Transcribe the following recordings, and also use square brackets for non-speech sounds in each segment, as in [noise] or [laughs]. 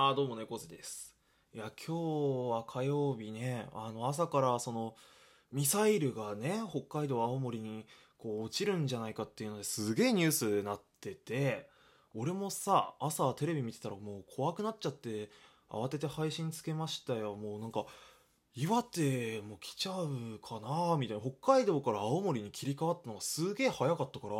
あーどうも猫背です。いや、今日は火曜日ね、あの、朝からその、ミサイルがね、北海道、青森にこう落ちるんじゃないかっていうのですげえニュースになってて、俺もさ、朝テレビ見てたらもう怖くなっちゃって、慌てて配信つけましたよ。もうなんか、岩手も来ちゃうかなみたいな。北海道から青森に切り替わったのがすげえ早かったから、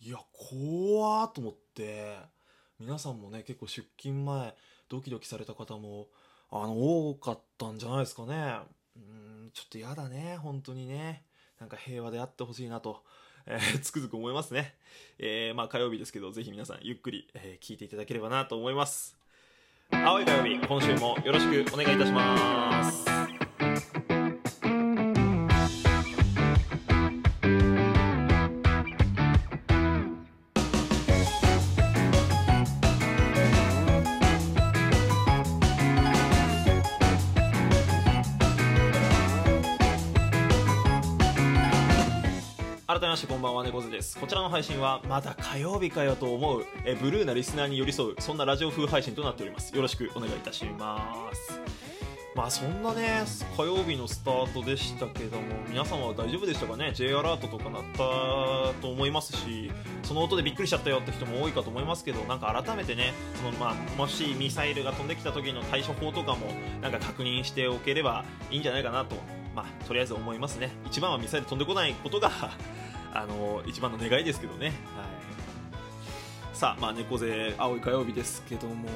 いや、怖ーと思って、皆さんもね、結構出勤前、ドキドキされた方も、あの、多かったんじゃないですかね。うん、ちょっと嫌だね、本当にね。なんか平和であってほしいなと、えーつくづく思いますね。えーまあ火曜日ですけど、ぜひ皆さんゆっくり、えー聞いていただければなと思います。青い火曜日、今週もよろしくお願いいたします。改めましてこんばんは猫背です。こちらの配信はまだ火曜日かよと思うえブルーなリスナーに寄り添うそんなラジオ風配信となっております。よろしくお願いいたします。まあそんなね火曜日のスタートでしたけども皆様は大丈夫でしたかね？J アラートとか鳴ったと思いますしその音でびっくりしちゃったよって人も多いかと思いますけどなんか改めてねその、まあ、もしミサイルが飛んできた時の対処法とかもなんか確認しておければいいんじゃないかなとまあ、とりあえず思いますね。一番はミサイル飛んでこないことが [laughs] あの一番の願いですけどね、はい、さあ、まあ、猫背青い火曜日ですけども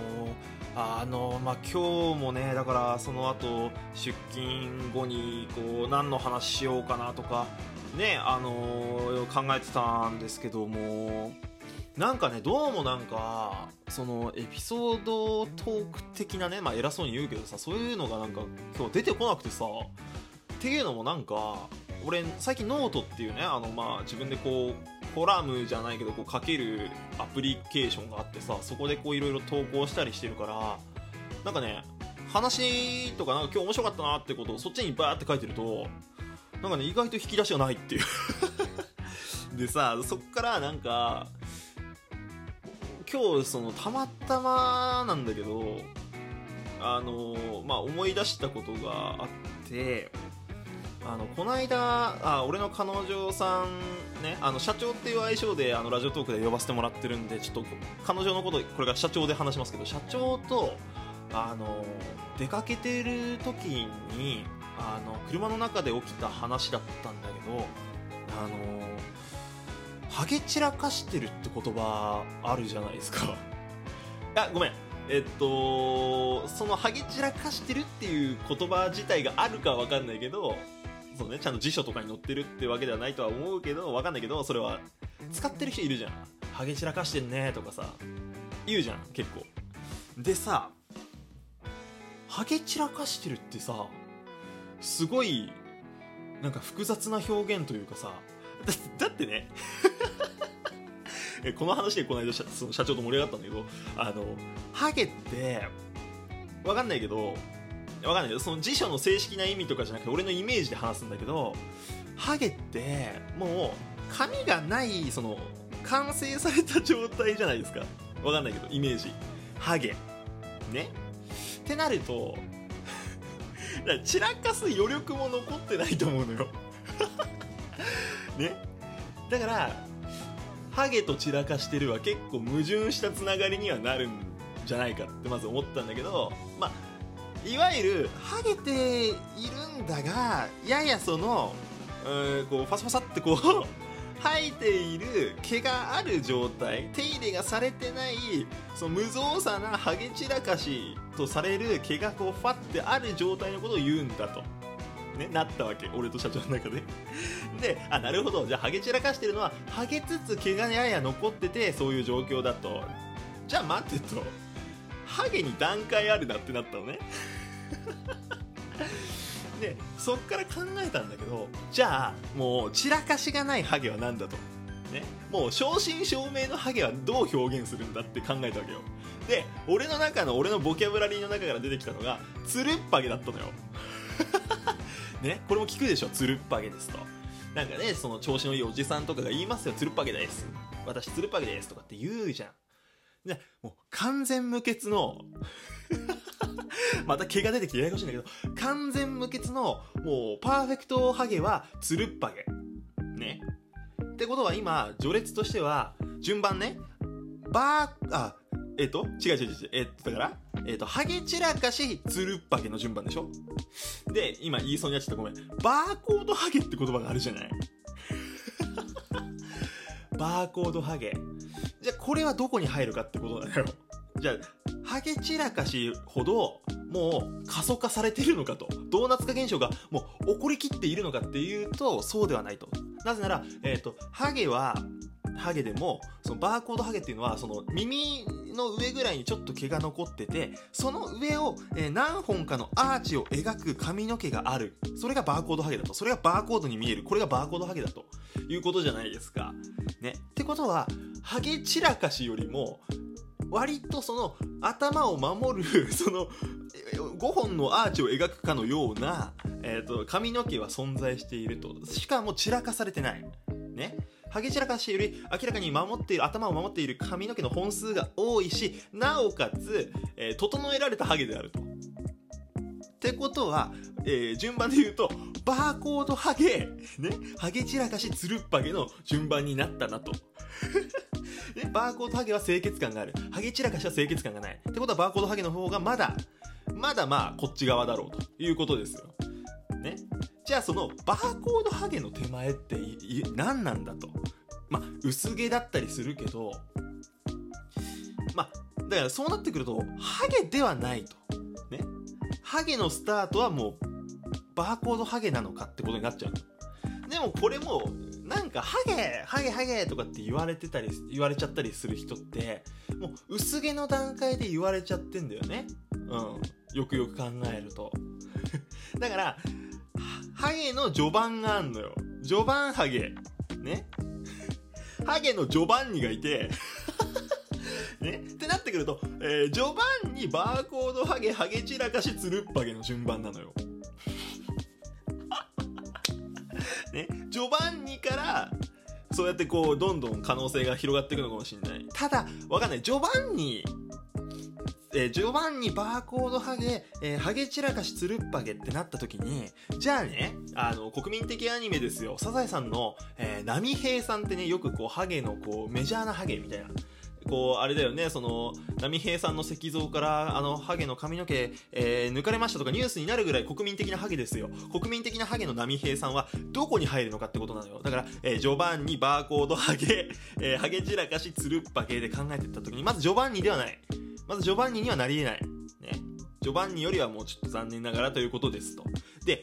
あの、まあ、今日もねだからその後出勤後にこう何の話しようかなとかねあの考えてたんですけどもなんかねどうもなんかそのエピソードトーク的なね、まあ、偉そうに言うけどさそういうのがなんか今日出てこなくてさっていうのもなんか俺最近ノートっていうねあのまあ自分でこうコラムじゃないけどこう書けるアプリケーションがあってさそこでこういろいろ投稿したりしてるからなんかね話とかなんか今日面白かったなってことをそっちにバーって書いてるとなんかね意外と引き出しがないっていう。[laughs] でさそっからなんか今日そのたまたまなんだけどあのまあ思い出したことがあってあのこの間あ俺の彼女さんねあの社長っていう愛称であのラジオトークで呼ばせてもらってるんでちょっと彼女のことこれから社長で話しますけど社長とあの出かけてる時にあの車の中で起きた話だったんだけどあのハゲ散らかしてるって言葉あるじゃないですか。[laughs] あごめん。えっとそのハゲ散らかしてるっていう言葉自体があるかは分かんないけどそうねちゃんと辞書とかに載ってるってわけではないとは思うけど分かんないけどそれは使ってる人いるじゃん。ハゲ散らかしてんねとかさ言うじゃん結構。でさハゲ散らかしてるってさすごいなんか複雑な表現というかさだだってね [laughs] えこの話でこの間社その社長と盛り上がったんだけどあのハゲってわかんないけどわかんないけどその辞書の正式な意味とかじゃなくて俺のイメージで話すんだけどハゲってもう髪がないその完成された状態じゃないですか。わかんないけどイメージ。ハゲ。ね。ってなると [laughs] だから散らかす余力も残ってないと思うのよ。[laughs] ね。だからハゲと散らかしてるは結構矛盾したつながりにはなるんじゃないかってまず思ったんだけどまあいわゆるハゲているんだがややそのうーこうファサファサってこう [laughs] 生えている毛がある状態手入れがされてないその無造作なハゲ散らかしとされる毛がこうファってある状態のことを言うんだと、ね、なったわけ俺と社長の中で。[laughs] であなるほど。じゃあハゲ散らかしてるのはハゲつつ毛がやや残っててそういう状況だと。じゃあ待ってと。ハゲに段階あるなってなったのね。[laughs] でそっから考えたんだけどじゃあもう散らかしがないハゲは何だと、ね、もう正真正銘のハゲはどう表現するんだって考えたわけよ。で俺の中の俺のボキャブラリーの中から出てきたのがつるっぱげだったのよ。[laughs] ね。これも聞くでしょ？つるっぱげですと。なんかねその調子のいいおじさんとかが言いますよ。つるっぱげです。私つるっぱげですとかって言うじゃんね、もう完全無欠の [laughs] また毛が出てきてややこしいんだけど、完全無欠の、もう、パーフェクトハゲは、つるっぱげ。ね。ってことは今、序列としては、順番ね、バー、あ、えっ、と、違う違う違う、えっ、と、だから、えっ、と、ハゲ散らかし、つるっぱげの順番でしょで、今言いそうになっちゃったごめん。バーコードハゲって言葉があるじゃない [laughs] バーコードハゲ。じゃあこれはどこに入るかってことだよ。じゃあ、ハゲ散らかしほど、もう過疎化されてるのかと。ドーナツ化現象がもう起こりきっているのかっていうと、そうではないと。なぜなら、えっ、ー、と、ハゲは、ハゲでも、そのバーコードハゲっていうのは、その耳の上ぐらいにちょっと毛が残ってて、その上を、え、何本かのアーチを描く髪の毛がある。それがバーコードハゲだと。それがバーコードに見える。これがバーコードハゲだということじゃないですか。ね。ってことは、ハゲ散らかしよりも、割とその頭を守る [laughs] その5本のアーチを描くかのような、えーと、髪の毛は存在していると。しかも散らかされてない。ね。ハゲ散らかしより明らかに守っている頭を守っている髪の毛の本数が多いしなおかつ、えー、整えられたハゲであると。ってことは、えー、順番で言うとバーコードハゲ、ね、ハゲ散らかしつるっぱげの順番になったなと。[laughs] ね、バーコードハゲは清潔感がある。ハゲ散らかしは清潔感がない。ってことはバーコードハゲの方がまだ、まだまあこっち側だろうということですよ。ね。じゃあそのバーコードハゲの手前って何なんだと。まあ、薄毛だったりするけど、まあ、だからそうなってくると、ハゲではないと。ね。ハゲのスタートはもう、バーコードハゲなのかってことになっちゃう。でもこれも、なんか、ハゲハゲハゲとかって言われてたり、言われちゃったりする人って、もう薄毛の段階で言われちゃってんだよね。うん。よくよく考えると。[laughs] だから、ハゲの序盤があんのよ。序盤ハゲ。ね。ハゲのジョバンニがいて [laughs] ね。ってなってくると、えー、序盤にバーコードハゲ、ハゲ散らかし、つるっぱげの順番なのよ。ね。序盤にから、そうやってこう、どんどん可能性が広がっていくのかもしれない。ただ、わかんない。序盤にえー、ジョバンニバーコードハゲ、えー、ハゲ散らかしつるっぱげってなった時に、じゃあね、あの、国民的アニメですよ、サザエさんの、えー、波平さんってね、よくこう、ハゲのこう、メジャーなハゲみたいな。こう、あれだよね、その、波平さんの石像から、あの、ハゲの髪の毛、えー、抜かれましたとかニュースになるぐらい国民的なハゲですよ。国民的なハゲの波平さんは、どこに入るのかってことなのよ。だから、えー、ジョバンニ、バーコード、ハゲ、えー、ハゲ散らかし、つるっぱげで考えていった時に、まずジョバンニではない。まずジョバンニにはなり得ない。ね。ジョバンニよりはもうちょっと残念ながらということですと。で、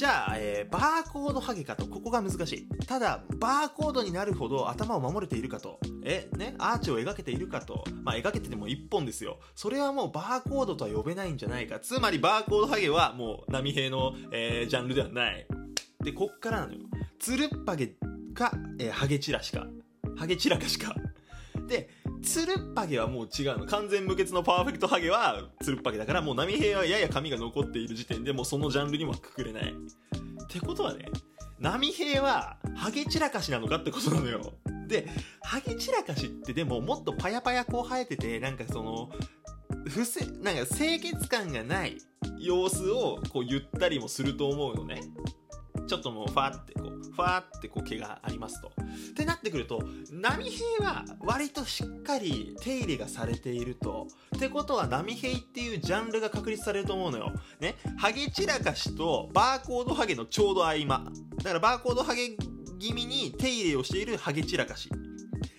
じゃあ、えー、バーコードハゲかと、ここが難しい。ただ、バーコードになるほど頭を守れているかと、え、ね、アーチを描けているかと、まあ、描けてても一本ですよ。それはもうバーコードとは呼べないんじゃないか。つまり、バーコードハゲはもう、波平の、えー、ジャンルではない。で、こっからなのよ。つるっぱげか、えー、ハゲチラシか。ハゲチラかしか。で、つるっぱげはもう違うの。完全無欠のパーフェクトハゲはつるっぱげだから、もう波平はやや髪が残っている時点でもうそのジャンルにはくくれない。ってことはね、波平はハゲ散らかしなのかってことなのよ。で、ハゲ散らかしってでももっとパヤパヤこう生えてて、なんかその、不正、なんか清潔感がない様子をこう言ったりもすると思うのね。ちょっともうファーってこう、ファーってこう毛がありますと。ってなってくると、波平は割としっかり手入れがされていると。ってことは波平っていうジャンルが確立されると思うのよ。ね。ハゲ散らかしとバーコードハゲのちょうど合間。だからバーコードハゲ気味に手入れをしているハゲ散らかし。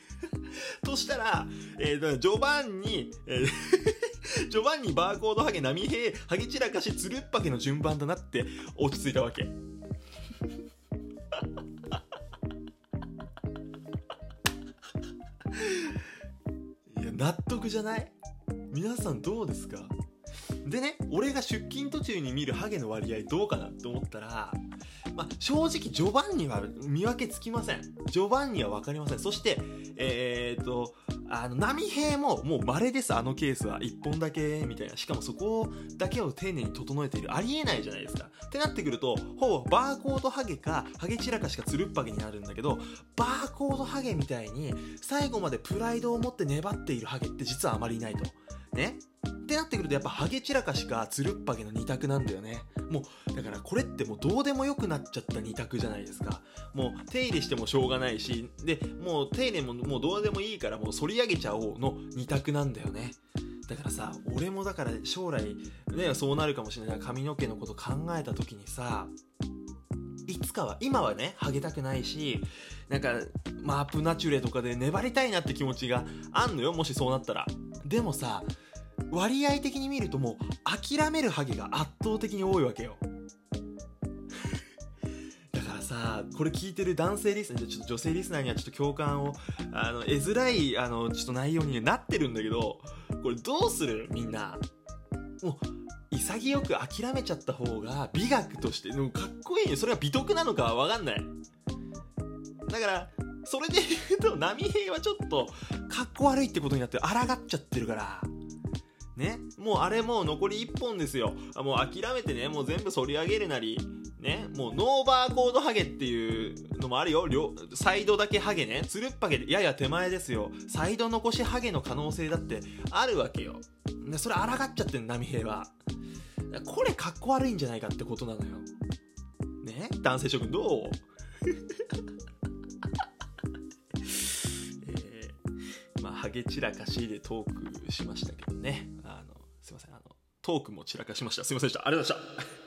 [laughs] としたら、えー、序盤に、えー [laughs] 序盤にバーコードハゲ、波平、ハゲ散らかし、つるっぱけの順番だなって落ち着いたわけ。納得じゃない？皆さんどうですか？でね俺が出勤途中に見るハゲの割合どうかなって思ったらまあ、正直序盤には見分けつきません。序盤には分かりません。そして、あの波平ももう稀ですあのケースは。1本だけみたいな。しかもそこだけを丁寧に整えている。ありえないじゃないですか。ってなってくるとほぼバーコードハゲかハゲ散らかしかつるっぱげになるんだけどバーコードハゲみたいに最後までプライドを持って粘っているハゲって実はあまりいないと。ね？ってなってくるとやっぱハゲ散らかしかつるっぱげの2択なんだよね。もうだからこれってもうどうでもよくなっちゃった2択じゃないですか。もう手入れしてもしょうがないしでもう手入れももうどうでもいいからもう反り上げちゃおうの2択なんだよね。だからさ俺もだから将来ねそうなるかもしれない髪の毛のこと考えた時にさいつかは今はねハゲたくないしなんかマープナチュレとかで粘りたいなって気持ちがあんのよもしそうなったら。でもさ割合的に見るともう諦めるハゲが圧倒的に多いわけよ。[laughs] だからさこれ聞いてる男性リスナーちょっと女性リスナーにはちょっと共感をあの得づらいあのちょっと内容になってるんだけどこれどうする？みんな。もう潔く諦めちゃった方が美学としてでもかっこいいねそれが美徳なのかは分かんない。だからそれで言うと波平はちょっとかっこ悪いってことになって抗っちゃってるから。ね、もうあれもう残り1本ですよ。もう諦めてね、もう全部反り上げるなり、ね、もうノーバーコードハゲっていうのもあるよ。両サイドだけハゲね。つるっぱげで、やや手前ですよ。サイド残しハゲの可能性だってあるわけよ。でそれ抗っちゃってん波平は。これかっこ悪いんじゃないかってことなのよ。ね男性諸君どう？[laughs] えー、まあ、ハゲ散らかしでトークしましたけどね。トークも散らかしました。すいませんでした。ありがとうございました。